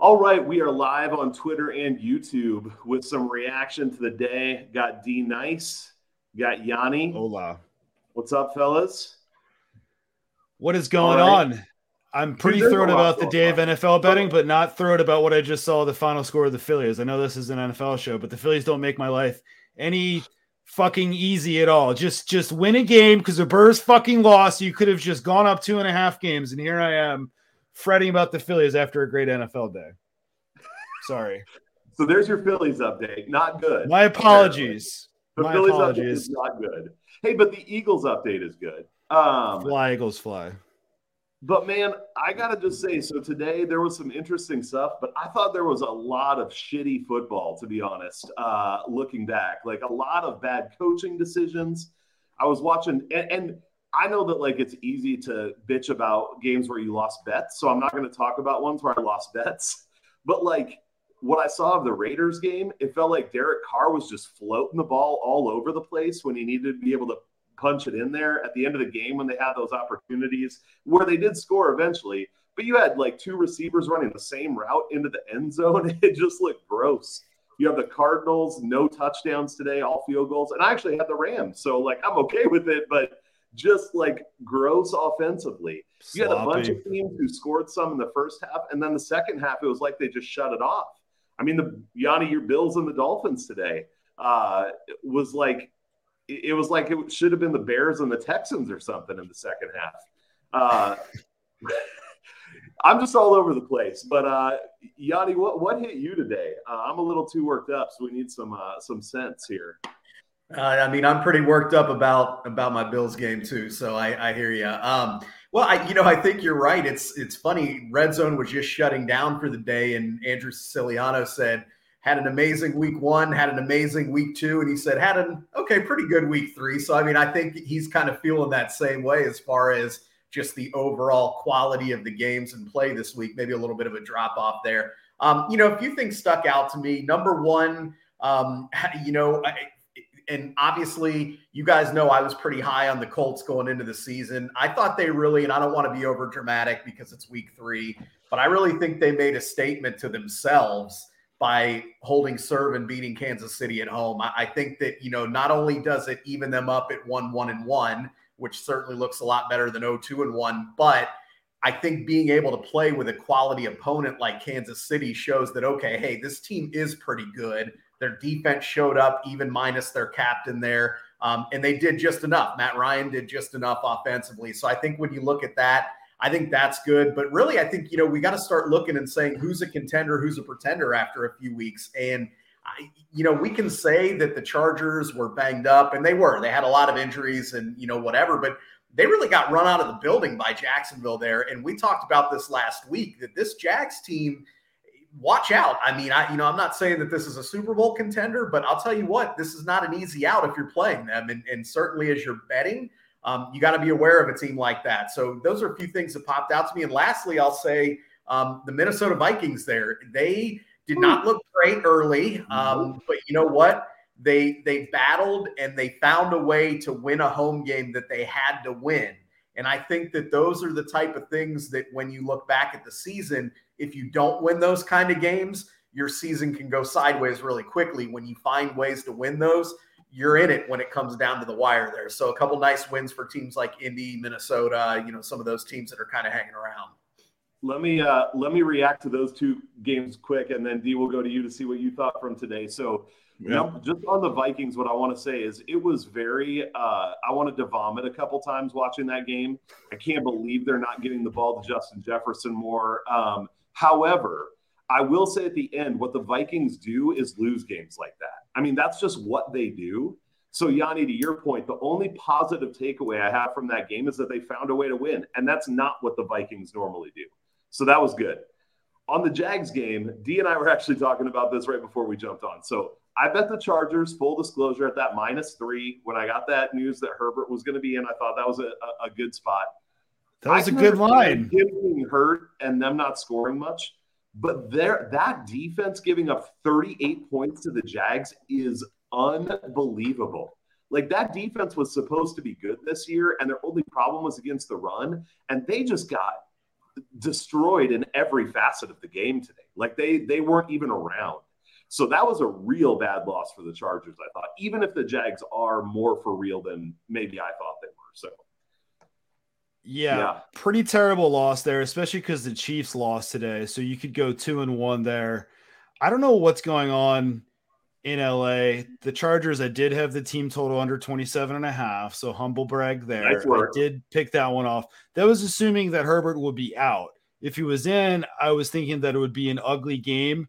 All right, we are live on Twitter and YouTube with some reaction to the day. Got D Nice, got Yanni. Hola. What's up, fellas? What is going right. on? I'm pretty thrilled about the day of NFL betting, but not thrilled about what I just saw the final score of the Phillies. I know this is an NFL show, but the Phillies don't make my life any fucking easy at all. Just just win a game because the Burrs fucking lost. You could have just gone up two and a half games, and here I am fretting about the Phillies after a great NFL day. Sorry. So there's your Phillies update. Not good. My apologies. The My Phillies apologies. update is not good. Hey, but the Eagles update is good. Um, fly Eagles fly. But man, I gotta just say, so today there was some interesting stuff, but I thought there was a lot of shitty football, to be honest. Uh, looking back, like a lot of bad coaching decisions. I was watching, and, and I know that like it's easy to bitch about games where you lost bets, so I'm not going to talk about ones where I lost bets. But like what I saw of the Raiders game, it felt like Derek Carr was just floating the ball all over the place when he needed to be able to punch it in there at the end of the game when they had those opportunities where they did score eventually. But you had like two receivers running the same route into the end zone. It just looked gross. You have the Cardinals, no touchdowns today, all field goals. And I actually had the Rams. So like I'm okay with it, but just like gross offensively. You had a bunch of teams who scored some in the first half, and then the second half, it was like they just shut it off. I mean, the Yanni, your Bills and the Dolphins today uh, was like it was like it should have been the Bears and the Texans or something in the second half. Uh, I'm just all over the place. But uh, Yanni, what what hit you today? Uh, I'm a little too worked up, so we need some uh, some sense here. Uh, I mean, I'm pretty worked up about about my Bills game too. So I, I hear you. Um, well, I you know I think you're right. It's it's funny. Red Zone was just shutting down for the day, and Andrew Siciliano said had an amazing week one, had an amazing week two, and he said had an okay, pretty good week three. So I mean, I think he's kind of feeling that same way as far as just the overall quality of the games and play this week. Maybe a little bit of a drop off there. Um, you know, a few things stuck out to me. Number one, um, you know. I, and obviously, you guys know I was pretty high on the Colts going into the season. I thought they really, and I don't want to be over dramatic because it's week three, but I really think they made a statement to themselves by holding serve and beating Kansas City at home. I, I think that, you know, not only does it even them up at 1 1 and 1, which certainly looks a lot better than 0 2 and 1, but I think being able to play with a quality opponent like Kansas City shows that, okay, hey, this team is pretty good. Their defense showed up, even minus their captain there. Um, and they did just enough. Matt Ryan did just enough offensively. So I think when you look at that, I think that's good. But really, I think, you know, we got to start looking and saying who's a contender, who's a pretender after a few weeks. And, I, you know, we can say that the Chargers were banged up, and they were. They had a lot of injuries and, you know, whatever. But they really got run out of the building by Jacksonville there. And we talked about this last week that this Jags team – watch out. I mean, I you know, I'm not saying that this is a Super Bowl contender, but I'll tell you what, this is not an easy out if you're playing them, and, and certainly as you're betting, um, you got to be aware of a team like that. So those are a few things that popped out to me. And lastly, I'll say um, the Minnesota Vikings. There, they did not look great early, um, but you know what? They they battled and they found a way to win a home game that they had to win. And I think that those are the type of things that when you look back at the season, if you don't win those kind of games, your season can go sideways really quickly. When you find ways to win those, you're in it when it comes down to the wire there. So a couple nice wins for teams like Indy, Minnesota, you know, some of those teams that are kind of hanging around. Let me uh, let me react to those two games quick, and then D will go to you to see what you thought from today. So, yeah. just on the Vikings, what I want to say is it was very. Uh, I wanted to vomit a couple times watching that game. I can't believe they're not getting the ball to Justin Jefferson more. Um, However, I will say at the end, what the Vikings do is lose games like that. I mean, that's just what they do. So, Yanni, to your point, the only positive takeaway I have from that game is that they found a way to win. And that's not what the Vikings normally do. So, that was good. On the Jags game, D and I were actually talking about this right before we jumped on. So, I bet the Chargers, full disclosure, at that minus three, when I got that news that Herbert was going to be in, I thought that was a, a good spot. That was I a good line. Getting hurt and them not scoring much, but there that defense giving up 38 points to the Jags is unbelievable. Like that defense was supposed to be good this year, and their only problem was against the run, and they just got destroyed in every facet of the game today. Like they they weren't even around. So that was a real bad loss for the Chargers, I thought, even if the Jags are more for real than maybe I thought they were. So yeah, yeah. pretty terrible loss there, especially because the Chiefs lost today. So you could go two and one there. I don't know what's going on in LA. The Chargers, I did have the team total under 27 and a half. So humble brag there. Nice I did pick that one off. That was assuming that Herbert would be out. If he was in, I was thinking that it would be an ugly game.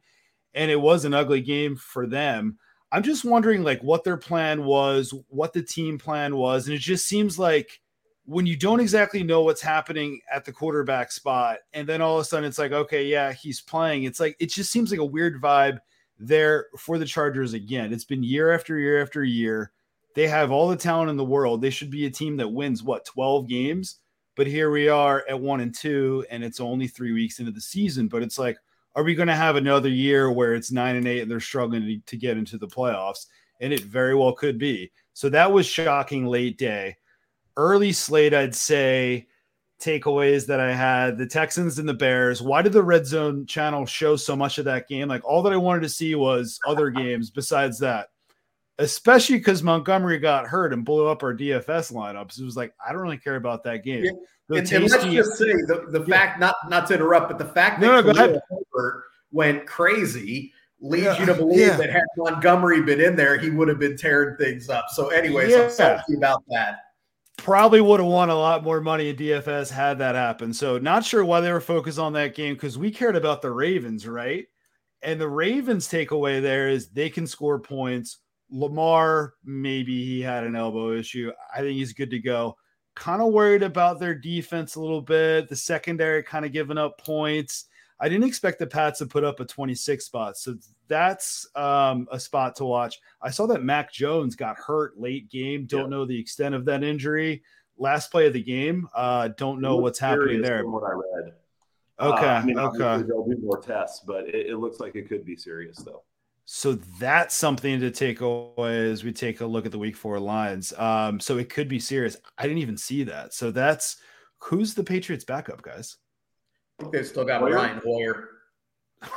And it was an ugly game for them. I'm just wondering like what their plan was, what the team plan was. And it just seems like when you don't exactly know what's happening at the quarterback spot, and then all of a sudden it's like, okay, yeah, he's playing. It's like it just seems like a weird vibe there for the Chargers again. It's been year after year after year. They have all the talent in the world. They should be a team that wins what 12 games. But here we are at one and two, and it's only three weeks into the season. But it's like, are we going to have another year where it's nine and eight and they're struggling to, to get into the playoffs? And it very well could be. So that was shocking late day. Early slate, I'd say takeaways that I had the Texans and the Bears. Why did the Red Zone channel show so much of that game? Like all that I wanted to see was other games besides that, especially because Montgomery got hurt and blew up our DFS lineups. It was like, I don't really care about that game. Yeah. And, tasty, and, let's just say the, the yeah. fact, not not to interrupt, but the fact that no, no, Herbert went crazy leads yeah. you to believe that had Montgomery been in there, he would have been tearing things up. So, anyways, I'm salty about that probably would have won a lot more money in DFS had that happened. So not sure why they were focused on that game because we cared about the Ravens, right? And the Ravens takeaway there is they can score points. Lamar, maybe he had an elbow issue. I think he's good to go. Kind of worried about their defense a little bit. The secondary kind of giving up points. I didn't expect the Pats to put up a 26 spot. So that's um, a spot to watch. I saw that Mac Jones got hurt late game. Don't know the extent of that injury. Last play of the game. Uh, don't know what's happening there. What I read. Okay. Uh, I mean, okay. They'll do more tests, but it, it looks like it could be serious though. So that's something to take away as we take a look at the week four lines. Um, so it could be serious. I didn't even see that. So that's who's the Patriots backup, guys? Think they've still got Hoyer? Brian Hoyer.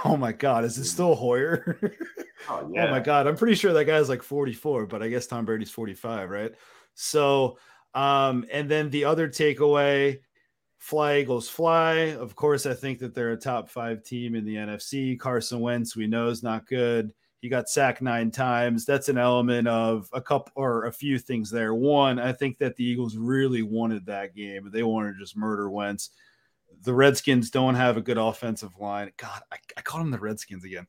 Oh my God, is it still Hoyer? oh, yeah. oh my God, I'm pretty sure that guy's like 44, but I guess Tom Brady's 45, right? So, um, and then the other takeaway, fly Eagles fly. Of course, I think that they're a top five team in the NFC. Carson Wentz, we know is not good. He got sacked nine times. That's an element of a couple or a few things there. One, I think that the Eagles really wanted that game. They wanted to just murder Wentz the Redskins don't have a good offensive line. God, I, I call them the Redskins again.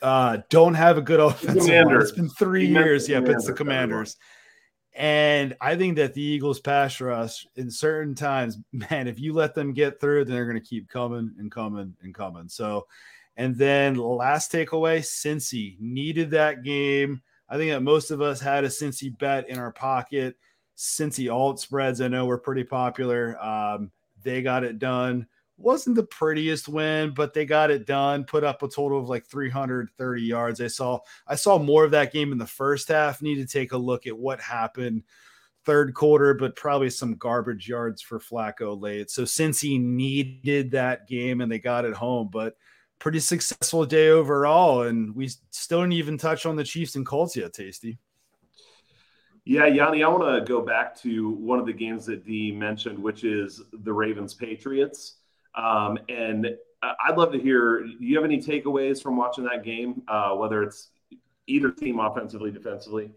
Uh, don't have a good offensive line. It's been three years. Yeah, it's the Commanders. And I think that the Eagles pass rush in certain times, man, if you let them get through, then they're going to keep coming and coming and coming. So, and then last takeaway, Cincy needed that game. I think that most of us had a Cincy bet in our pocket. Cincy alt spreads, I know were pretty popular. Um, they got it done. Wasn't the prettiest win, but they got it done. Put up a total of like 330 yards. I saw I saw more of that game in the first half. Need to take a look at what happened third quarter, but probably some garbage yards for Flacco late. So Cincy needed that game and they got it home, but pretty successful day overall. And we still didn't even touch on the Chiefs and Colts yet, Tasty. Yeah, Yanni, I want to go back to one of the games that Dee mentioned, which is the Ravens Patriots. Um, and I'd love to hear do you have any takeaways from watching that game, uh, whether it's either team offensively, defensively?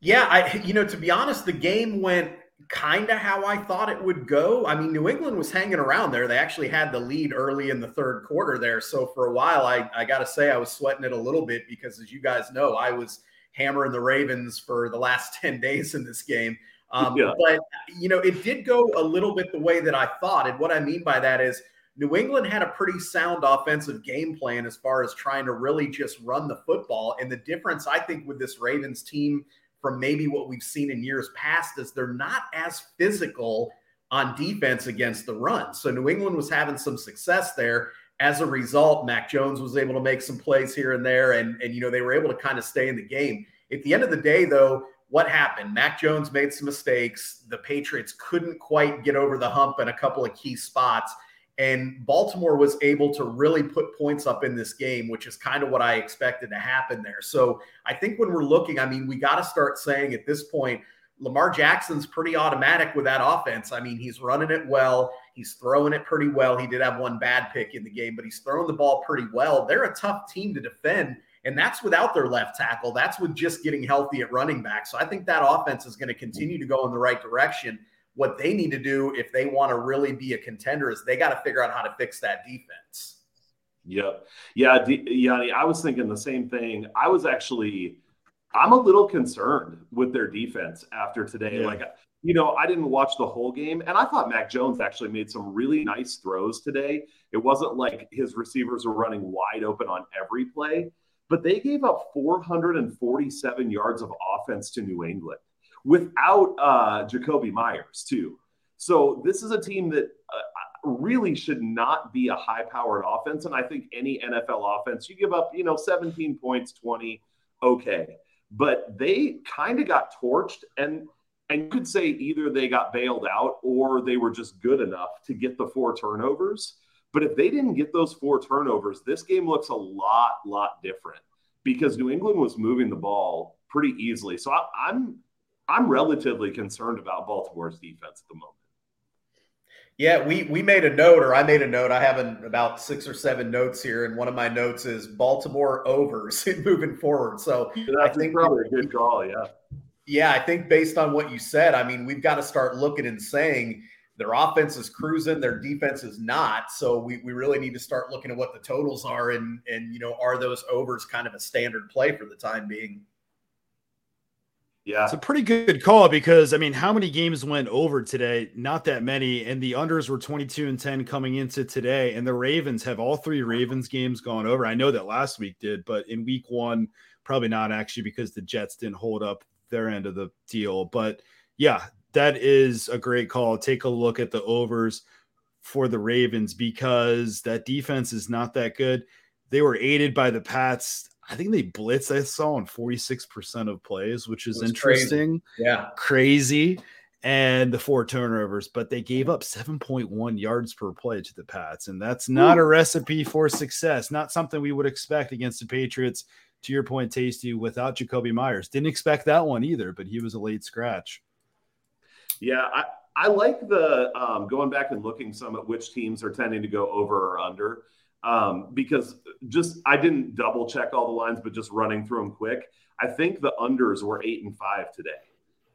Yeah, I you know, to be honest, the game went kind of how I thought it would go. I mean, New England was hanging around there. They actually had the lead early in the third quarter there. So for a while, I, I got to say I was sweating it a little bit because, as you guys know, I was hammering the Ravens for the last 10 days in this game. Um, yeah. But, you know, it did go a little bit the way that I thought. And what I mean by that is New England had a pretty sound offensive game plan as far as trying to really just run the football. And the difference, I think, with this Ravens team from maybe what we've seen in years past is they're not as physical on defense against the run. So New England was having some success there as a result, Mac Jones was able to make some plays here and there, and and you know they were able to kind of stay in the game. At the end of the day, though, what happened? Mac Jones made some mistakes. The Patriots couldn't quite get over the hump in a couple of key spots, And Baltimore was able to really put points up in this game, which is kind of what I expected to happen there. So I think when we're looking, I mean, we got to start saying at this point, Lamar Jackson's pretty automatic with that offense. I mean, he's running it well. He's throwing it pretty well. He did have one bad pick in the game, but he's throwing the ball pretty well. They're a tough team to defend, and that's without their left tackle. That's with just getting healthy at running back. So I think that offense is going to continue to go in the right direction. What they need to do if they want to really be a contender is they got to figure out how to fix that defense. Yep. Yeah, D- Yanni, I was thinking the same thing. I was actually – I'm a little concerned with their defense after today. Yeah. Like, you know, I didn't watch the whole game, and I thought Mac Jones actually made some really nice throws today. It wasn't like his receivers were running wide open on every play, but they gave up 447 yards of offense to New England without uh, Jakobi Meyers, too. So this is a team that uh, really should not be a high-powered offense, and I think any NFL offense, you give up, you know, 17 points, 20, okay but they kind of got torched and and you could say either they got bailed out or they were just good enough to get the four turnovers. But if they didn't get those four turnovers, this game looks a lot, lot different because New England was moving the ball pretty easily. So I, I'm I'm relatively concerned about Baltimore's defense at the moment. Yeah, we we made a note, or I made a note. I have an, about six or seven notes here, and one of my notes is Baltimore overs moving forward. So yeah, I think probably a good call. Yeah, yeah, I think based on what you said, I mean, we've got to start looking and saying their offense is cruising, their defense is not. So we, we really need to start looking at what the totals are, and and you know, are those overs kind of a standard play for the time being? Yeah. It's a pretty good call because I mean, how many games went over today? Not that many. And the unders were 22 and 10 coming into today. And the Ravens have all three Ravens games gone over. I know that last week did, but in week one, probably not actually because the Jets didn't hold up their end of the deal. But yeah, that is a great call. Take a look at the overs for the Ravens because that defense is not that good. They were aided by the Pats I think they blitz I saw on 46% of plays, which is interesting. Crazy. Yeah. Crazy. And the four turnovers, but they gave up 7.1 yards per play to the Pats. And that's not Ooh. a recipe for success. Not something we would expect against the Patriots. To your point, Tasty, without Jakobi Meyers. Didn't expect that one either, but he was a late scratch. Yeah, I, I like the um, going back and looking some at which teams are tending to go over or under um, because just I didn't double check all the lines, but just running through them quick, I think the unders were eight and five today.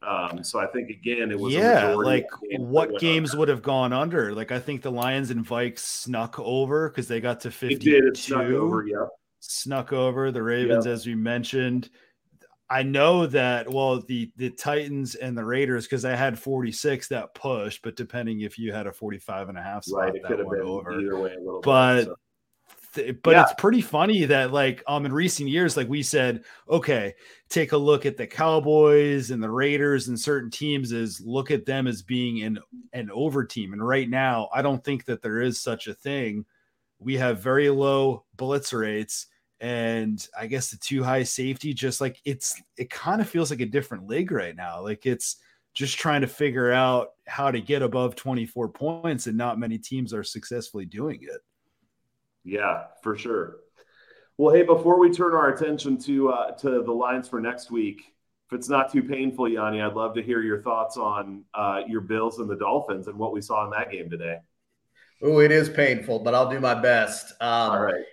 Um, so I think again it was yeah, like what games under. would have gone under? Like I think the Lions and Vikes snuck over because they got to fifty. It did. It snuck over. Yeah. Snuck over the Ravens, as we mentioned. I know that well the the Titans and the Raiders because I had 46 that pushed, but depending if you had a 45 and a half slot, right, it could have been over. Either way a little but bit, so but yeah. it's pretty funny that like um in recent years like we said okay take a look at the cowboys and the raiders and certain teams is look at them as being an an over team and right now i don't think that there is such a thing we have very low blitz rates and i guess the two high safety just like it's it kind of feels like a different league right now like it's just trying to figure out how to get above 24 points and not many teams are successfully doing it yeah, for sure. Well, hey, before we turn our attention to uh, to the lines for next week, if it's not too painful, Yanni, I'd love to hear your thoughts on uh, your Bills and the Dolphins and what we saw in that game today. Oh, it is painful, but I'll do my best. Um, All right.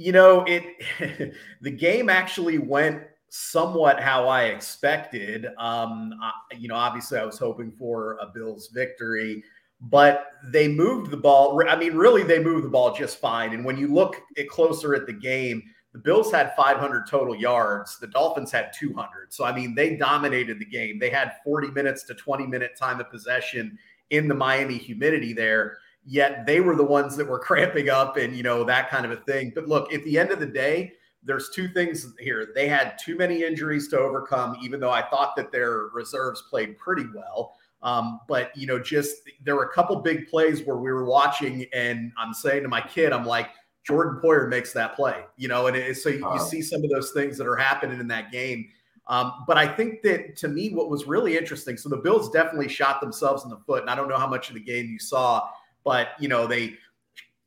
You know, it the game actually went somewhat how I expected. Um, I, you know, obviously, I was hoping for a Bills victory but they moved the ball. I mean, really, they moved the ball just fine. And when you look closer at the game, the Bills had 500 total yards. The Dolphins had 200. So, I mean, they dominated the game. They had 40 minutes to 20 minute time of possession in the Miami humidity there. Yet they were the ones that were cramping up and, you know, that kind of a thing. But look, at the end of the day, there's two things here. They had too many injuries to overcome, even though I thought that their reserves played pretty well. Um, but you know, just there were a couple big plays where we were watching, and I'm saying to my kid, I'm like, Jordan Poyer makes that play, you know, and it, so you, you, see some of those things that are happening in that game. Um, but I think that to me, what was really interesting, so the Bills definitely shot themselves in the foot, and I don't know how much of the game you saw, but you know, they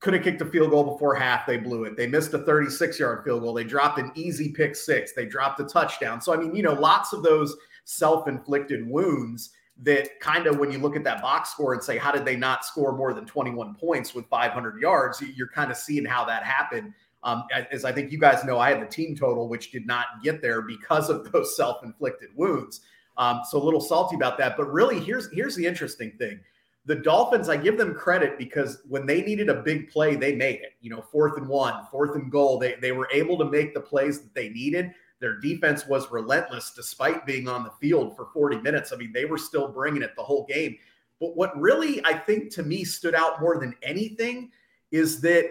could have kicked a field goal before half. They blew it. They missed a 36 yard field goal. They dropped an easy pick six. They dropped a touchdown. So, I mean, you know, lots of those self inflicted wounds that kind of when you look at that box score and say, how did they not score more than 21 points with 500 yards? You're kind of seeing how that happened. Um, as I think you guys know, I had the team total, which did not get there because of those self inflicted wounds. Um, so a little salty about that. But really, here's here's the interesting thing. The Dolphins, I give them credit because when they needed a big play, they made it. You know, fourth and one, fourth and goal, they, they were able to make the plays that they needed. Their defense was relentless despite being on the field for 40 minutes. I mean, they were still bringing it the whole game. But what really, I think, to me stood out more than anything is that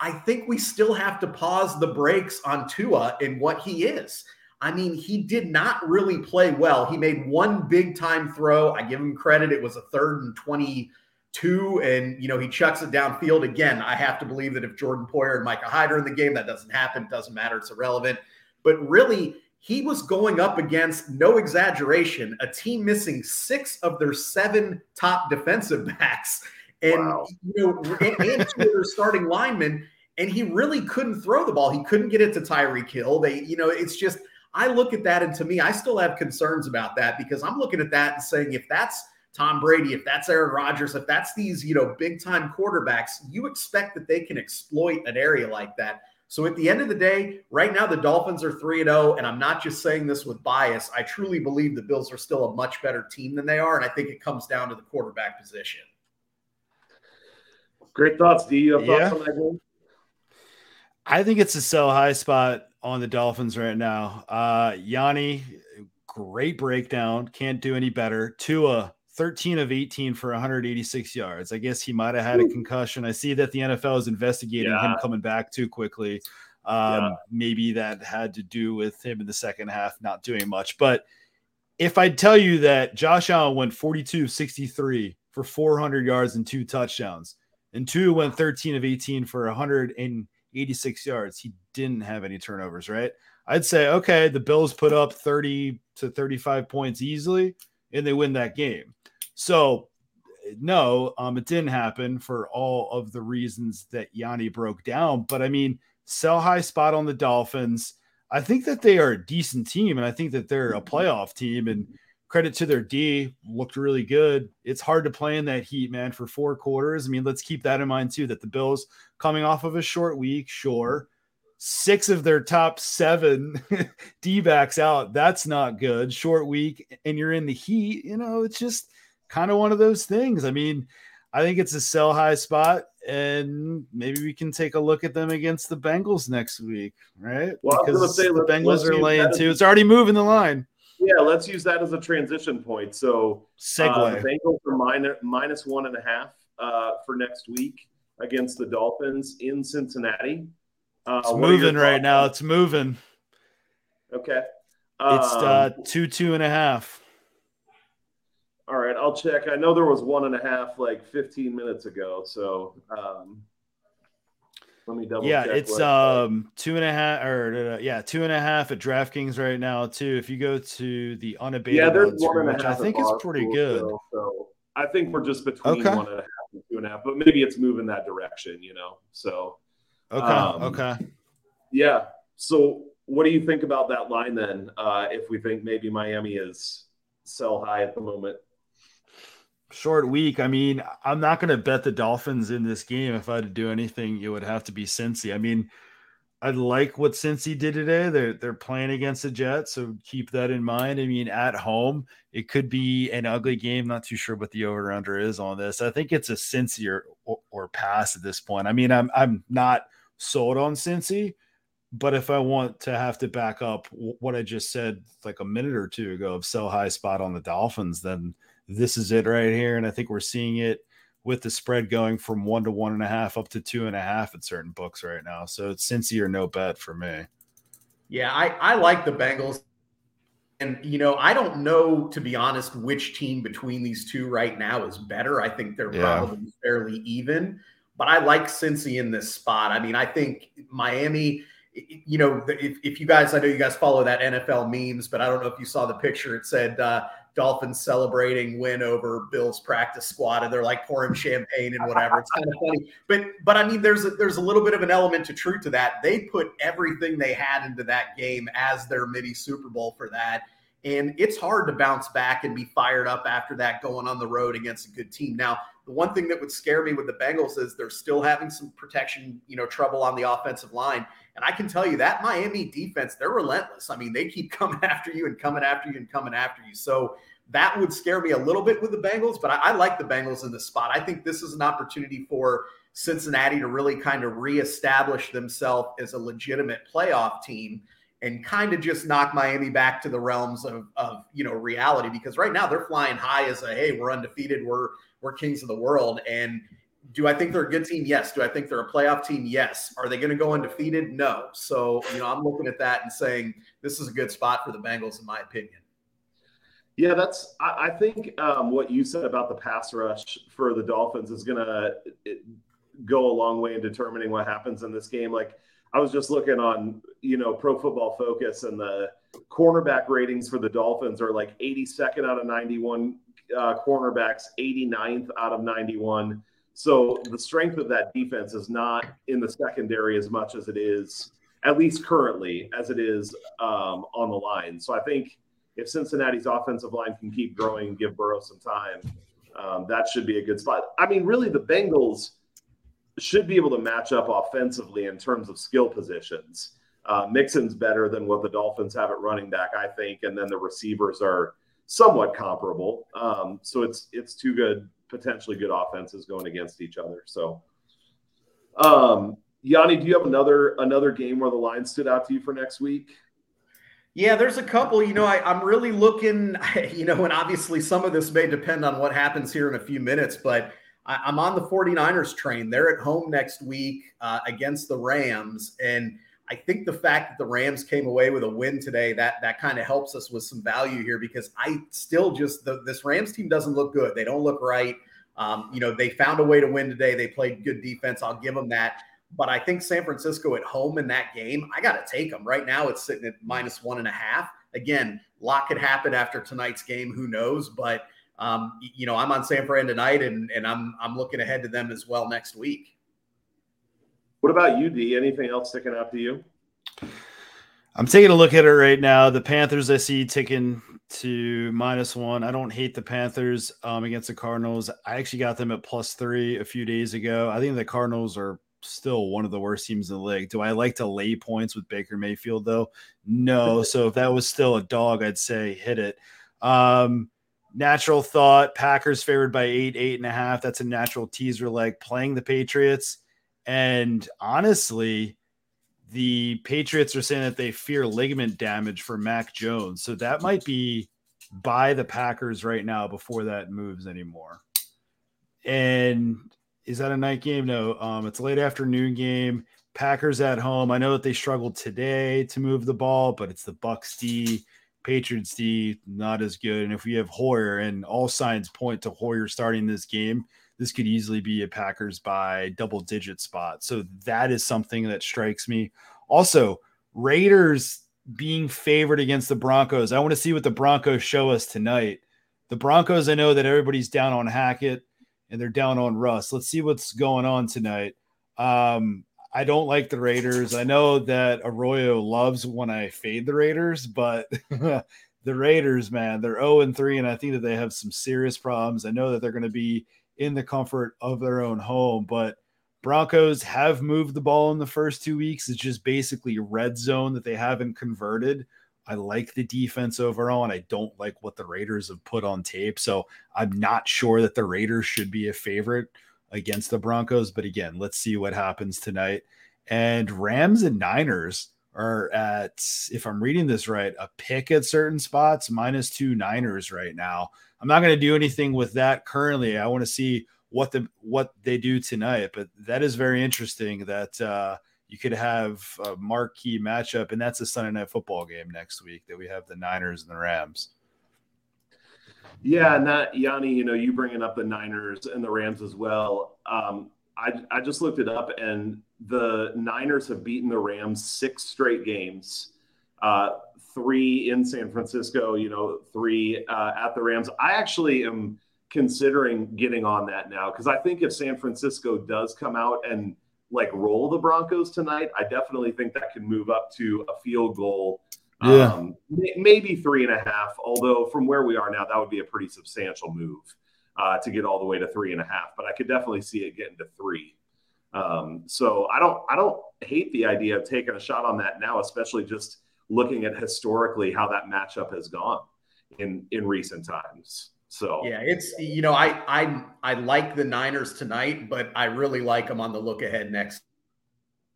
I think we still have to pause the brakes on Tua and what he is. I mean, he did not really play well. He made one big time throw. I give him credit. It was a third and 22, and, you know, he chucks it downfield. Again, I have to believe that if Jordan Poyer and Micah Hyde are in the game, that doesn't happen. Doesn't matter. It's irrelevant. But really, he was going up against, no exaggeration, a team missing six of their seven top defensive backs. And, wow. you know, and, and their starting linemen. And he really couldn't throw the ball. He couldn't get it to Tyreek Hill. They, you know, it's just, I look at that. And to me, I still have concerns about that because I'm looking at that and saying, if that's Tom Brady, if that's Aaron Rodgers, if that's these, you know, big time quarterbacks, you expect that they can exploit an area like that. So at the end of the day, right now the Dolphins are 3 0 and I'm not just saying this with bias. I truly believe the Bills are still a much better team than they are and I think it comes down to the quarterback position. Great thoughts, D. You have yeah. on that game? I think it's a sell high spot on the Dolphins right now. Uh Yanni, great breakdown. Can't do any better. Tua, 13 of 18 for 186 yards. I guess he might have had a concussion. I see that the NFL is investigating yeah. him coming back too quickly. Um, yeah. Maybe that had to do with him in the second half not doing much. But if I tell you that Josh Allen went 42 63 for 400 yards and two touchdowns, and Tua went 13 of 18 for 186 yards, he didn't have any turnovers, right? I'd say, okay, the Bills put up 30 to 35 points easily and they win that game. So, no, um, it didn't happen for all of the reasons that Yanni broke down. But I mean, sell high spot on the Dolphins. I think that they are a decent team, and I think that they're a playoff team. And credit to their D, looked really good. It's hard to play in that heat, man, for four quarters. I mean, let's keep that in mind too. That the Bills coming off of a short week, sure. Six of their top seven D backs out. That's not good. Short week, and you're in the heat. You know, it's just kind of one of those things. I mean, I think it's a sell high spot, and maybe we can take a look at them against the Bengals next week, right? Well, because say, the Bengals are laying two. It's already moving the line. Yeah, let's use that as a transition point. So, segue. Uh, the Bengals are minus, minus one and a half uh, for next week against the Dolphins in Cincinnati. Uh, it's moving right now. It's moving. Okay. It's uh, um, two, two and a half. All right, I'll check. I know there was one and a half like 15 minutes ago. So um, let me double. Yeah, it's um two and a half or uh, yeah two and a half at DraftKings right now too. If you go to the unabated, yeah, there's one and a half. I think it's pretty good. So, so, I think we're just between okay. one and a half and two and a half, but maybe it's moving that direction, you know. So okay, um, okay, yeah. So what do you think about that line then? Uh, if we think maybe Miami is sell high at the moment short week. I mean, I'm not going to bet the Dolphins in this game. If I had to do anything, it would have to be Cincy. I mean, I like what Cincy did today. They're they're playing against the Jets, so keep that in mind. I mean, at home, it could be an ugly game. Not too sure what the over under is on this. I think it's a Cincy or, or, or pass at this point. I mean, I'm I'm not sold on Cincy, but if I want to have to back up what I just said like a minute or two ago of sell high spot on the Dolphins, then this is it right here. And I think we're seeing it with the spread going from one to one and a half up to two and a half at certain books right now. So it's Cincy or no bet for me. Yeah, I, I like the Bengals. And, you know, I don't know, to be honest, which team between these two right now is better. I think they're yeah. probably fairly even, but I like Cincy in this spot. I mean, I think Miami you know, if, if you guys, I know you guys follow that NFL memes, but I don't know if you saw the picture. It said uh, Dolphins celebrating win over Bills practice squad, and they're like pouring champagne and whatever. It's kind of funny, but but I mean, there's a, there's a little bit of an element to truth to that. They put everything they had into that game as their mini Super Bowl for that, and it's hard to bounce back and be fired up after that going on the road against a good team. Now, the one thing that would scare me with the Bengals is they're still having some protection, you know, trouble on the offensive line. And I can tell you that Miami defense, they're relentless. I mean, they keep coming after you and coming after you and coming after you. So that would scare me a little bit with the Bengals, but I, I like the Bengals in this spot. I think this is an opportunity for Cincinnati to really kind of reestablish themselves as a legitimate playoff team and kind of just knock Miami back to the realms of, of you know reality because right now they're flying high as a hey we're undefeated we're we're kings of the world and do I think they're a good team? Yes. Do I think they're a playoff team? Yes. Are they going to go undefeated? No. So, you know, I'm looking at that and saying this is a good spot for the Bengals, in my opinion. Yeah, that's, I, I think um, what you said about the pass rush for the Dolphins is going to go a long way in determining what happens in this game. Like, I was just looking on, you know, Pro Football Focus, and the cornerback ratings for the Dolphins are like 82nd out of 91 uh, cornerbacks, 89th out of 91 so the strength of that defense is not in the secondary as much as it is, at least currently, as it is um, on the line. So I think if Cincinnati's offensive line can keep growing and give Burrow some time, um, that should be a good spot. I mean, really, the Bengals should be able to match up offensively in terms of skill positions. Uh, Mixon's better than what the Dolphins have at running back, I think, and then the receivers are somewhat comparable. Um, so it's it's two good potentially good offenses going against each other. So, um, Yanni, do you have another another game where the line stood out to you for next week? Yeah, there's a couple. You know, I, am really looking, you know, and obviously some of this may depend on what happens here in a few minutes, but I, am on the 49ers train. They're at home next week uh, against the Rams. And I think the fact that the Rams came away with a win today, that that kind of helps us with some value here because I still just the, this Rams team doesn't look good. They don't look right. Um, you know, they found a way to win today. They played good defense. I'll give them that. But I think San Francisco at home in that game, I got to take them. Right now, it's sitting at minus one and a half. Again, a lot could happen after tonight's game. Who knows? But um, you know, I'm on San Fran tonight, and and I'm I'm looking ahead to them as well next week. What about you, D? Anything else sticking out to you? I'm taking a look at it right now. The Panthers I see ticking to minus one. I don't hate the Panthers um, against the Cardinals. I actually got them at plus three a few days ago. I think the Cardinals are still one of the worst teams in the league. Do I like to lay points with Baker Mayfield though? No. so if that was still a dog, I'd say hit it. Um, natural thought Packers favored by eight, eight and a half. That's a natural teaser leg playing the Patriots. And honestly, the Patriots are saying that they fear ligament damage for Mac Jones. So that might be by the Packers right now before that moves anymore. And is that a night game? No, um, it's a late afternoon game. Packers at home. I know that they struggled today to move the ball, but it's the Bucs D, Patriots D, not as good. And if we have Hoyer, and all signs point to Hoyer starting this game, this could easily be a Packers by double digit spot. So that is something that strikes me. Also, Raiders being favored against the Broncos. I want to see what the Broncos show us tonight. The Broncos, I know that everybody's down on Hackett and they're down on Russ. Let's see what's going on tonight. Um, I don't like the Raiders. I know that Arroyo loves when I fade the Raiders, but the Raiders, man, they're 0 and 3, and I think that they have some serious problems. I know that they're going to be in the comfort of their own home. But Broncos have moved the ball in the first two weeks. It's just basically red zone that they haven't converted. I like the defense overall, and I don't like what the Raiders have put on tape. So I'm not sure that the Raiders should be a favorite against the Broncos. But again, let's see what happens tonight. And Rams and Niners are at, if I'm reading this right, a pick at certain spots, minus two Niners right now. I'm not going to do anything with that currently. I want to see what the what they do tonight. But that is very interesting that uh, you could have a marquee matchup, and that's a Sunday night football game next week that we have the Niners and the Rams. Yeah, that Yanni, you know, you bringing up the Niners and the Rams as well. Um, I I just looked it up, and the Niners have beaten the Rams six straight games. uh, three in San Francisco, you know, three uh, at the Rams. I actually am considering getting on that now because I think if San Francisco does come out and like roll the Broncos tonight, I definitely think that can move up to a field goal. Yeah. Um, maybe three and a half, although from where we are now, that would be a pretty substantial move uh, to get all the way to three and a half. But I could definitely see it getting to three. Um, so I don't, I don't hate the idea of taking a shot on that now, especially just looking at historically how that matchup has gone in in recent times. So yeah, it's you know I I I like the Niners tonight, but I really like them on the look ahead next.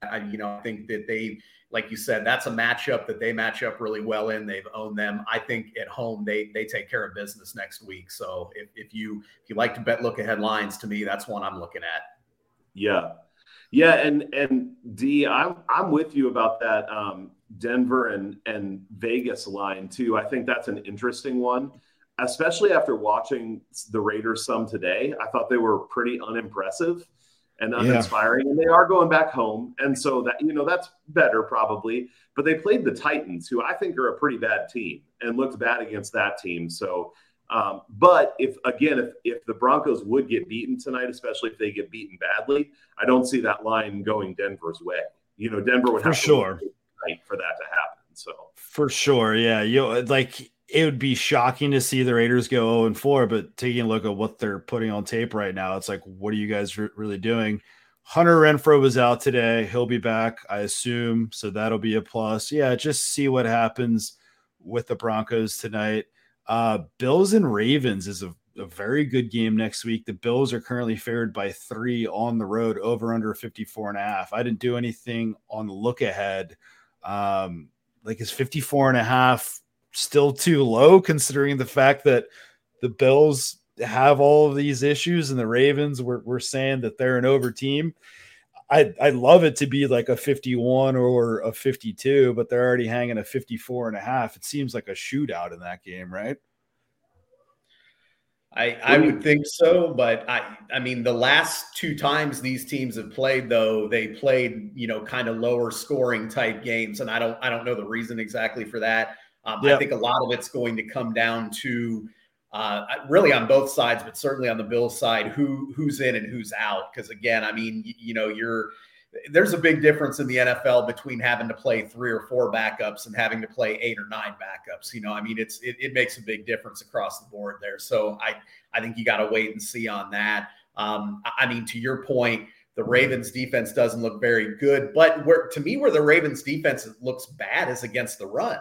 I you know I think that they like you said that's a matchup that they match up really well in. They've owned them. I think at home they they take care of business next week. So if, if you if you like to bet look ahead lines, to me that's one I'm looking at. Yeah, yeah, and and D, I'm I'm with you about that um, Denver and and Vegas line too. I think that's an interesting one, especially after watching the Raiders some today. I thought they were pretty unimpressive and uninspiring, yeah. and they are going back home, and so that you know that's better probably. But they played the Titans, who I think are a pretty bad team, and looked bad against that team. So um, but if again, if if the Broncos would get beaten tonight, especially if they get beaten badly, I don't see that line going Denver's way. You know, Denver would for have sure for that to happen. So for sure, yeah, you like it would be shocking to see the Raiders go 0 and 4, but taking a look at what they're putting on tape right now, it's like, what are you guys re- really doing? Hunter Renfrow was out today. He'll be back, I assume. So that'll be a plus. Yeah, just see what happens with the Broncos tonight. Uh, Bills and Ravens is a, a, very good game next week. The Bills are currently favored by three on the road, over under 54 and a half. I didn't do anything on the look ahead. Um, like, is 54 and a half still too low considering the fact that the Bills have all of these issues and the Ravens were, were saying that they're an over team? I I love it to be like a 51 or a 52, but they're already hanging a 54 and a half. It seems like a shootout in that game, right? I, I would think so, but I I mean the last two times these teams have played though they played you know kind of lower scoring type games, and I don't I don't know the reason exactly for that. Um, yep. I think a lot of it's going to come down to uh, really on both sides, but certainly on the Bills side, who who's in and who's out. Because again, I mean, you, you, know, you're there's a big difference in the NFL between having to play three or four backups and having to play eight or nine backups. You know, I mean, it's it, it makes a big difference across the board there. So I I think you got to wait and see on that. Um, I mean, to your point, the Ravens defense doesn't look very good, but where to me, where the Ravens defense looks bad is against the run.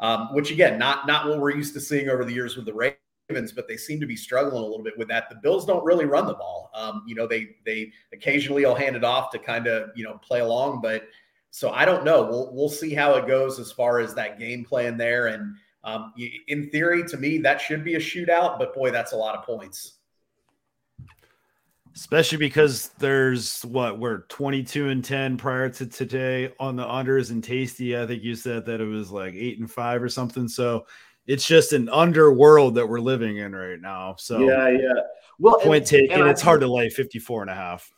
Um, which again, not not what we're used to seeing over the years with the Ravens Ravens, but they seem to be struggling a little bit with that. The Bills don't really run the ball. Um, you know, they they occasionally will hand it off to kind of you know play along, but so I don't know. We'll we'll see how it goes as far as that game plan there. And um, in theory, to me, that should be a shootout. But boy, that's a lot of points. Especially because there's what we're 22 and 10 prior to today on the unders and tasty. I think you said that it was like eight and five or something. So it's just an underworld that we're living in right now. So yeah, yeah. Well, point and, taken. And it's I, hard to lay 54 and a half.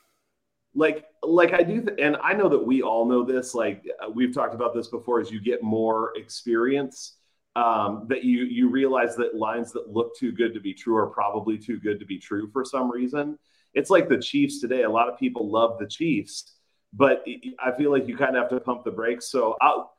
Like, like I do, th- and I know that we all know this. Like uh, we've talked about this before. As you get more experience, um, that you you realize that lines that look too good to be true are probably too good to be true for some reason. It's like the Chiefs today. A lot of people love the Chiefs, but I feel like you kind of have to pump the brakes. So I'll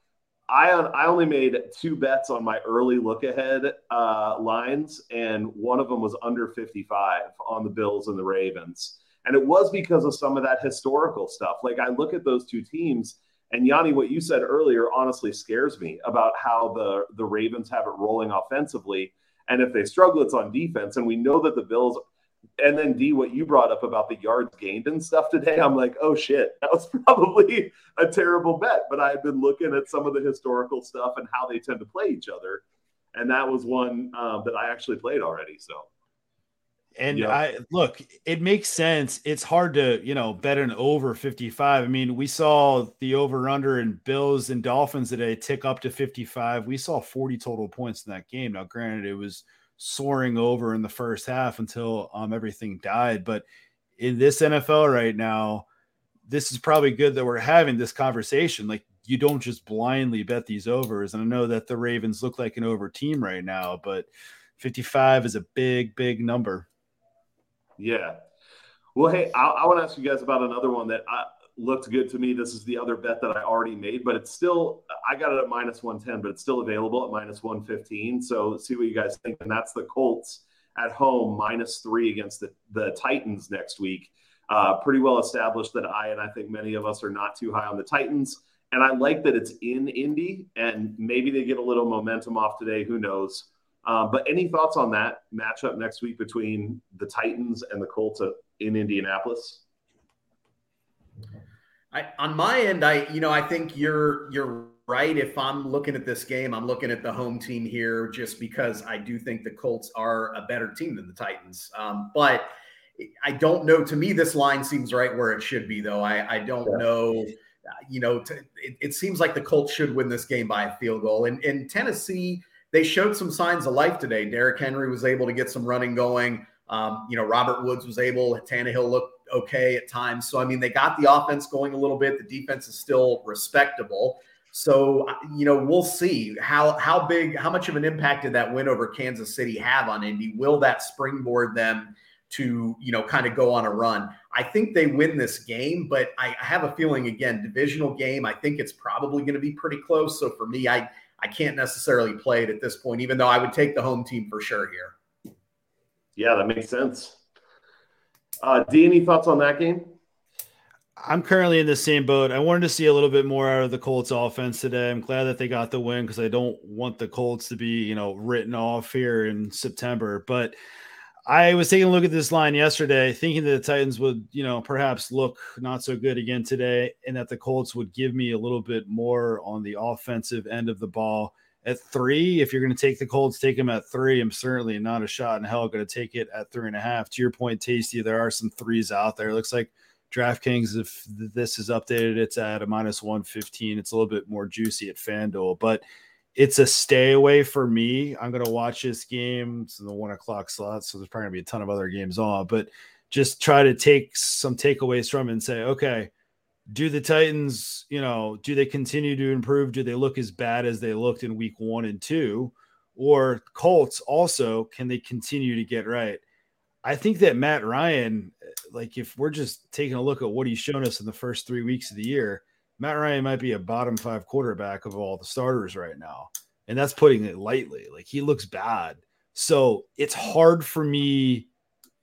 I I only made two bets on my early look ahead uh, lines, and one of them was under 55 on the Bills and the Ravens, and it was because of some of that historical stuff. Like I look at those two teams, and Yanni, what you said earlier honestly scares me about how the the Ravens have it rolling offensively, and if they struggle, it's on defense, and we know that the Bills and then D, what you brought up about the yards gained and stuff today, I'm like, oh shit, that was probably a terrible bet. But I had been looking at some of the historical stuff and how they tend to play each other, and that was one um, that I actually played already. So, and yeah. I look, it makes sense. It's hard to you know bet an over 55. I mean, we saw the over under in Bills and Dolphins today tick up to 55. We saw 40 total points in that game. Now, granted, it was soaring over in the first half until um, everything died. But in this NFL right now, this is probably good that we're having this conversation. Like you don't just blindly bet these overs. And I know that the Ravens look like an over team right now, but 55 is a big, big number. Yeah. Well, hey, I, I want to ask you guys about another one that I, looked good to me. This is the other bet that I already made, but it's still, I got it at minus 110, but it's still available at minus 115. So see what you guys think. And that's the Colts at home, minus three against the, the Titans next week. Uh, pretty well established that I, and I think many of us are not too high on the Titans. And I like that it's in Indy and maybe they get a little momentum off today. Who knows? Um, but any thoughts on that matchup next week between the Titans and the Colts in Indianapolis? I, on my end, I you know I think you're you're right. If I'm looking at this game, I'm looking at the home team here just because I do think the Colts are a better team than the Titans. Um, but I don't know. To me, this line seems right where it should be, though. I, I don't yeah. know. You know, to, it, it, seems like the Colts should win this game by a field goal. And in Tennessee, they showed some signs of life today. Derrick Henry was able to get some running going. Um, you know, Robert Woods was able. Tannehill looked okay at times. So I mean, they got the offense going a little bit. The defense is still respectable. So you know, we'll see how how big, how much of an impact did that win over Kansas City have on Indy? Will that springboard them to you know kind of go on a run? I think they win this game, but I have a feeling again, divisional game. I think it's probably going to be pretty close. So for me, I I can't necessarily play it at this point, even though I would take the home team for sure here. Yeah, that makes sense. Uh, D, any thoughts on that game? I'm currently in the same boat. I wanted to see a little bit more out of the Colts offense today. I'm glad that they got the win because I don't want the Colts to be, you know, written off here in September. But I was taking a look at this line yesterday, thinking that the Titans would, you know, perhaps look not so good again today, and that the Colts would give me a little bit more on the offensive end of the ball at three. If you're going to take the Colts, take them at three. I'm certainly not a shot in hell going to take it at three and a half. To your point, Tasty, there are some threes out there. It looks like DraftKings, if this is updated, it's at a minus 115. It's a little bit more juicy at FanDuel, but it's a stay away for me. I'm going to watch this game. It's in the one o'clock slot, so there's probably going to be a ton of other games on, but just try to take some takeaways from it and say, okay, do the Titans, you know, do they continue to improve? Do they look as bad as they looked in week one and two? Or Colts also, can they continue to get right? I think that Matt Ryan, eh, like if we're just taking a look at what he's shown us in the first three weeks of the year, Matt Ryan might be a bottom five quarterback of all the starters right now. And that's putting it lightly. Like he looks bad. So it's hard for me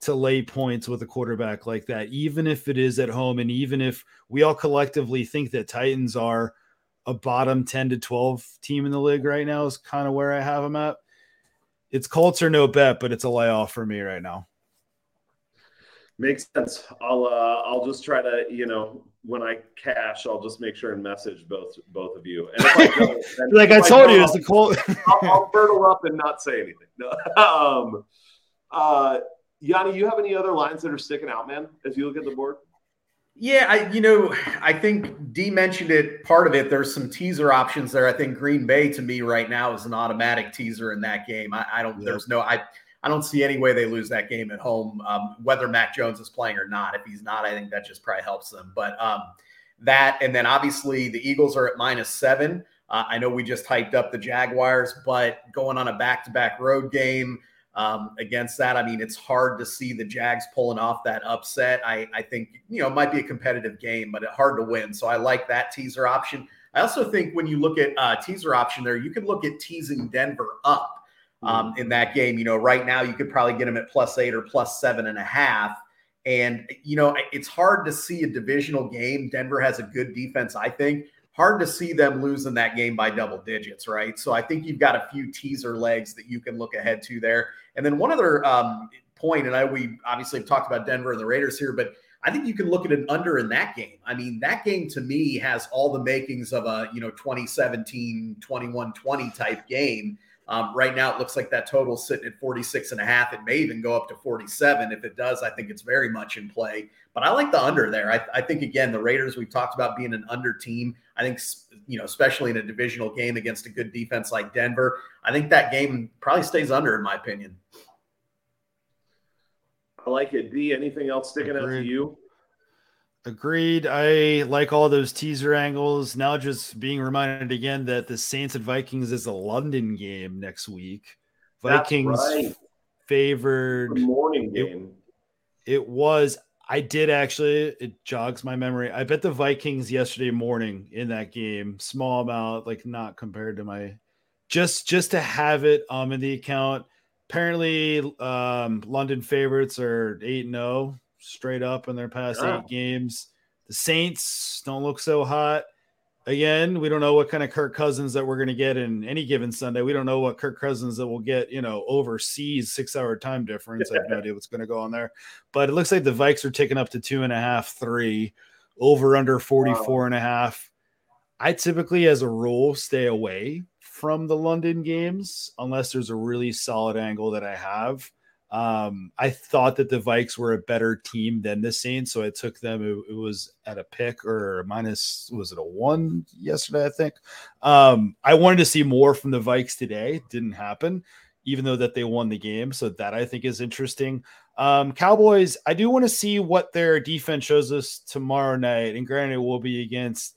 to lay points with a quarterback like that, even if it is at home, and even if we all collectively think that Titans are a bottom 10 to 12 team in the league right now, is kind of where I have them at. It's Colts or no bet, but it's a layoff for me right now. Makes sense. I'll uh, I'll just try to you know when I cash, I'll just make sure and message both both of you. And if I like I told I you, it's the Colt. I'll, I'll fertile up and not say anything. No. um, uh, Yanni, you have any other lines that are sticking out, man, as you look at the board? Yeah, I you know, I think D mentioned it. Part of it, there's some teaser options there. I think Green Bay to me right now is an automatic teaser in that game. I, I don't. Yeah. There's no. I I don't see any way they lose that game at home, um, whether Mac Jones is playing or not. If he's not, I think that just probably helps them. But um, that, and then obviously the Eagles are at minus seven. Uh, I know we just hyped up the Jaguars, but going on a back-to-back road game um, against that. I mean, it's hard to see the Jags pulling off that upset. I, I think, you know, it might be a competitive game, but it's hard to win. So I like that teaser option. I also think when you look at uh, teaser option there, you can look at teasing Denver up um, in that game. You know, right now you could probably get them at plus eight or plus seven and a half. And, you know, it's hard to see a divisional game. Denver has a good defense, I think hard to see them losing that game by double digits, right? So I think you've got a few teaser legs that you can look ahead to there. And then one other um, point, and I we obviously have talked about Denver and the Raiders here, but I think you can look at an under in that game. I mean, that game to me has all the makings of a, you know, 2017, 21 20 type game. Um, right now, it looks like that total sitting at 46 and a half. It may even go up to 47. If it does, I think it's very much in play. But I like the under there. I, I think, again, the Raiders, we've talked about being an under team. I think, you know, especially in a divisional game against a good defense like Denver, I think that game probably stays under, in my opinion. I like it. D, anything else sticking out to you? Agreed. I like all those teaser angles. Now, just being reminded again that the Saints and Vikings is a London game next week. Vikings right. favored morning game. It, it, was. I did actually. It jogs my memory. I bet the Vikings yesterday morning in that game, small amount, like not compared to my, just just to have it um in the account. Apparently, um, London favorites are eight and zero oh straight up in their past yeah. eight games. The Saints don't look so hot. Again, we don't know what kind of Kirk Cousins that we're going to get in any given Sunday. We don't know what Kirk Cousins that we'll get, you know, overseas six hour time difference. I have no idea what's going to go on there. But it looks like the Vikes are taking up to two and a half, three, over under 44 wow. and a half. I typically, as a rule, stay away from the London games unless there's a really solid angle that I have. Um, I thought that the Vikes were a better team than the Saints, so I took them. It, it was at a pick or minus. Was it a one yesterday? I think. Um, I wanted to see more from the Vikes today. Didn't happen, even though that they won the game. So that I think is interesting. Um, Cowboys. I do want to see what their defense shows us tomorrow night. And granted, it will be against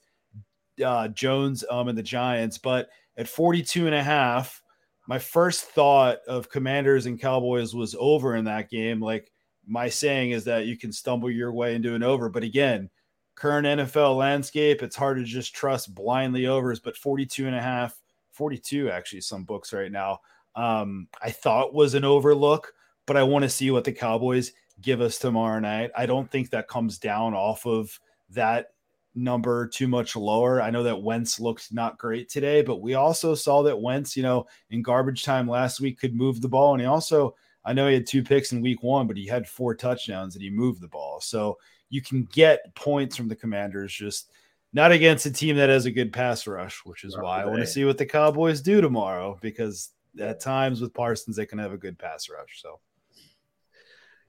uh, Jones um, and the Giants, but at 42 and a half my first thought of Commanders and Cowboys was over in that game. Like my saying is that you can stumble your way into an over, but again, current NFL landscape, it's hard to just trust blindly overs. But 42 and a half, 42 actually, some books right now, um, I thought was an overlook, but I want to see what the Cowboys give us tomorrow night. I don't think that comes down off of that number too much lower. I know that Wentz looked not great today, but we also saw that Wentz, you know, in garbage time last week could move the ball. And he also, I know he had two picks in week one, but he had four touchdowns and he moved the ball. So you can get points from the commanders, just not against a team that has a good pass rush, which is why I want to see what the Cowboys do tomorrow because at times with Parsons, they can have a good pass rush. So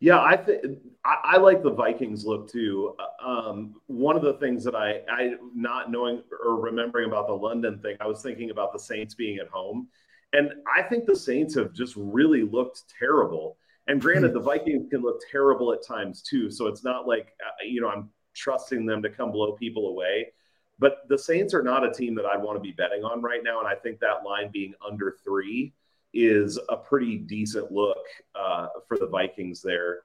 yeah, I think I like the Vikings look too. Uh, um, one of the things that I, I not knowing or remembering about the London thing, I was thinking about the Saints being at home, and I think the Saints have just really looked terrible. And granted, the Vikings can look terrible at times too. So it's not like uh, you know I'm trusting them to come blow people away. But the Saints are not a team that I'd want to be betting on right now, and I think that line being under three is a pretty decent look uh, for the Vikings there.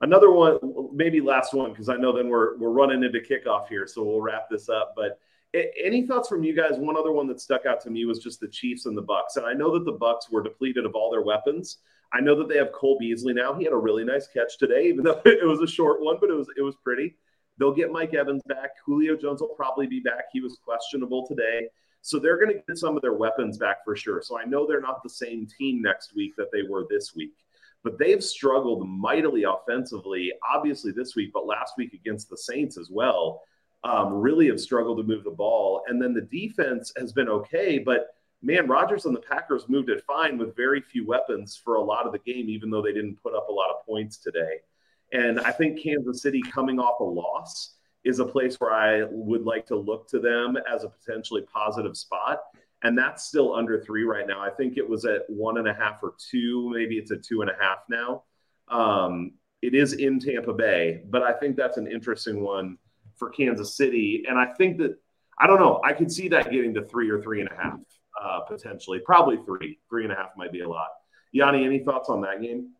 Another one, maybe last one, because I know then we're we're running into kickoff here, so we'll wrap this up. But any thoughts from you guys? One other one that stuck out to me was just the Chiefs and the Bucs, and I know that the Bucs were depleted of all their weapons. I know that they have Cole Beasley now. He had a really nice catch today, even though it was a short one, but it was it was pretty. They'll get Mike Evans back. Julio Jones will probably be back. He was questionable today. So they're going to get some of their weapons back for sure. So I know they're not the same team next week that they were this week, but they've struggled mightily offensively, obviously this week, but last week against the Saints as well. Um, really have struggled to move the ball. And then the defense has been okay, but man, Rodgers and the Packers moved it fine with very few weapons for a lot of the game, even though they didn't put up a lot of points today. And I think Kansas City coming off a loss is a place where I would like to look to them as a potentially positive spot. And that's still under three right now. I think it was at one and a half or two. Maybe it's at two and a half now. Um, it is in Tampa Bay, but I think that's an interesting one for Kansas City. And I think that, I don't know, I could see that getting to three or three and a half uh, potentially. Probably three. Three and a half might be a lot. Yanni, any thoughts on that game?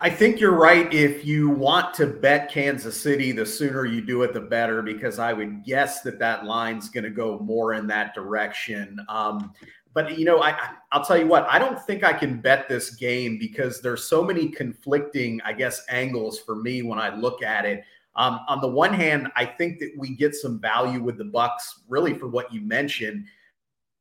I think you're right. If you want to bet Kansas City, the sooner you do it, the better, because I would guess that that line's going to go more in that direction. Um, but you know, I, I'll tell you what, I don't think I can bet this game because there's so many conflicting, I guess, angles for me when I look at it. Um, on the one hand, I think that we get some value with the Bucs, really for what you mentioned.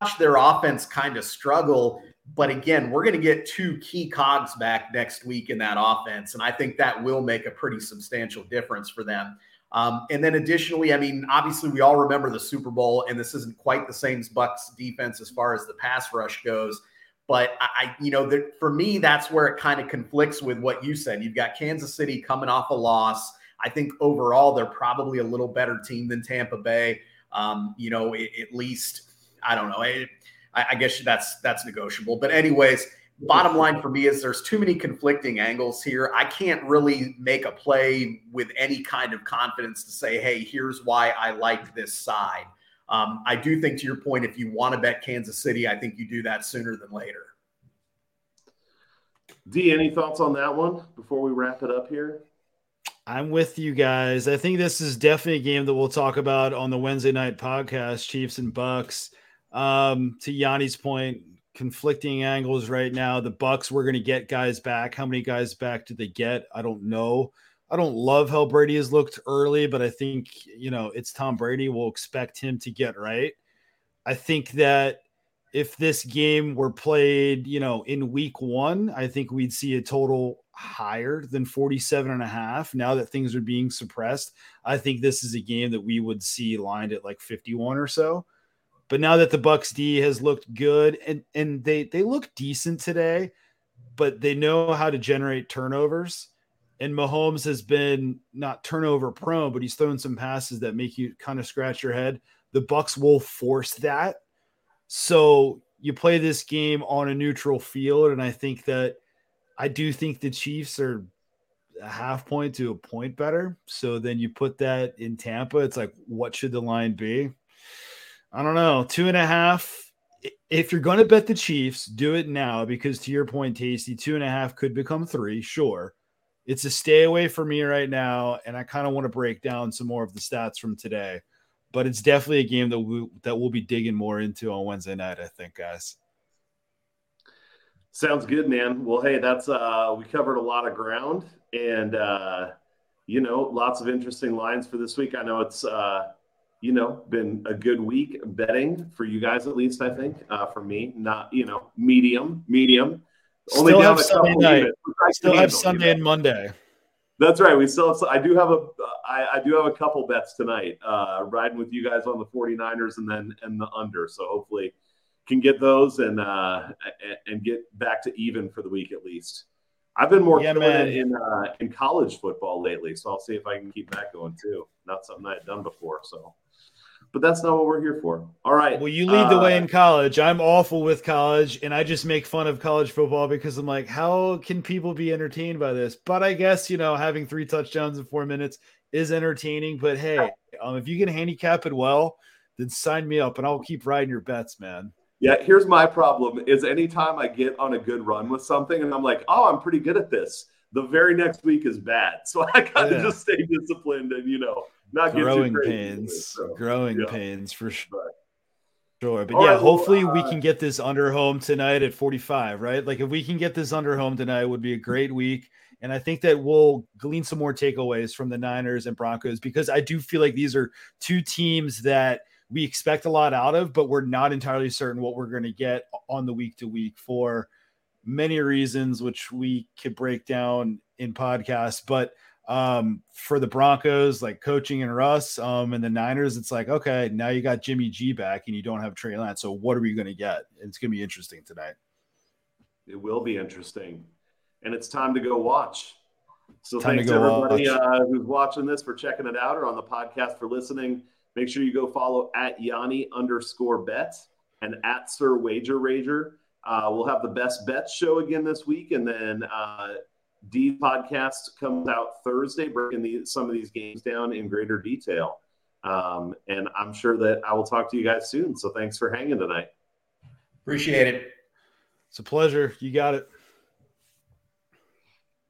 Watch their offense kind of struggle but again, we're going to get two key cogs back next week in that offense. And I think that will make a pretty substantial difference for them. Um, and then additionally, I mean, obviously we all remember the Super Bowl, and this isn't quite the same Bucs defense as far as the pass rush goes. But I, you know, the, for me, that's where it kind of conflicts with what you said. You've got Kansas City coming off a loss. I think overall they're probably a little better team than Tampa Bay. Um, you know, it, at least I don't know. It, I, I guess that's that's negotiable. But anyways, bottom line for me is there's too many conflicting angles here. I can't really make a play with any kind of confidence to say, hey, here's why I like this side. Um, I do think, to your point, if you want to bet Kansas City, I think you do that sooner than later. D, any thoughts on that one before we wrap it up here? I'm with you guys. I think this is definitely a game that we'll talk about on the Wednesday night podcast, Chiefs and Bucs. Um, to Yanni's point, conflicting angles right now. The Bucs, we're going to get guys back. How many guys back do they get? I don't know. I don't love how Brady has looked early, but I think, you know, it's Tom Brady. We'll expect him to get right. I think that if this game were played, you know, in week one, I think we'd see a total higher than 47 and a half. Now that things are being suppressed, I think this is a game that we would see lined at like 51 or so. But now that the Bucs D has looked good and and they they look decent today, but they know how to generate turnovers and Mahomes has been not turnover prone, but he's thrown some passes that make you kind of scratch your head. The Bucs will force that. So you play this game on a neutral field, and I think that I do think the Chiefs are a half point to a point better. So then you put that in Tampa. It's like, what should the line be? I don't know. Two and a half. If you're going to bet the Chiefs, do it now because to your point, Tasty, two and a half could become three, sure it's a stay away for me right now, and I kind of want to break down some more of the stats from today. But it's definitely a game that we that we'll be digging more into on Wednesday night. I think, guys. Sounds good, man. Well, hey, that's uh we covered a lot of ground, and uh, you know, lots of interesting lines for this week. I know it's uh, you know, been a good week betting for you guys, at least. I think uh, for me, not you know, medium, medium. Only still have Sunday night. Still have Sunday and Monday. That's right. We still have. I do have a. I, I do have a couple bets tonight. Uh, riding with you guys on the 49ers and then and the under. So hopefully, can get those and uh, and get back to even for the week at least. I've been more yeah, killing in uh, in college football lately, so I'll see if I can keep that going too. Not something I had done before, so but that's not what we're here for. All right. Well, you lead the uh, way in college. I'm awful with college, and I just make fun of college football because I'm like, how can people be entertained by this? But I guess you know, having three touchdowns in four minutes is entertaining. But hey, um, if you can handicap it well, then sign me up, and I'll keep riding your bets, man. Yeah, here's my problem: is anytime I get on a good run with something, and I'm like, oh, I'm pretty good at this. The very next week is bad, so I got to yeah. just stay disciplined and you know not growing pains, it, so, growing yeah. pains for sure. Sure, but All yeah, right, hopefully well, uh, we can get this under home tonight at 45, right? Like if we can get this under home tonight, would be a great week. And I think that we'll glean some more takeaways from the Niners and Broncos because I do feel like these are two teams that we expect a lot out of, but we're not entirely certain what we're going to get on the week to week for many reasons, which we could break down in podcasts. But um, for the Broncos, like coaching and Russ, um, and the Niners, it's like, okay, now you got Jimmy G back and you don't have Trey Lance. So what are we going to get? It's going to be interesting tonight. It will be interesting. And it's time to go watch. So time thanks to everybody uh, who's watching this for checking it out or on the podcast for listening. Make sure you go follow at Yanni underscore bet and at Sir Wager Rager. Uh, we'll have the best bets show again this week. And then uh, D podcast comes out Thursday, breaking the, some of these games down in greater detail. Um, and I'm sure that I will talk to you guys soon. So thanks for hanging tonight. Appreciate it. It's a pleasure. You got it.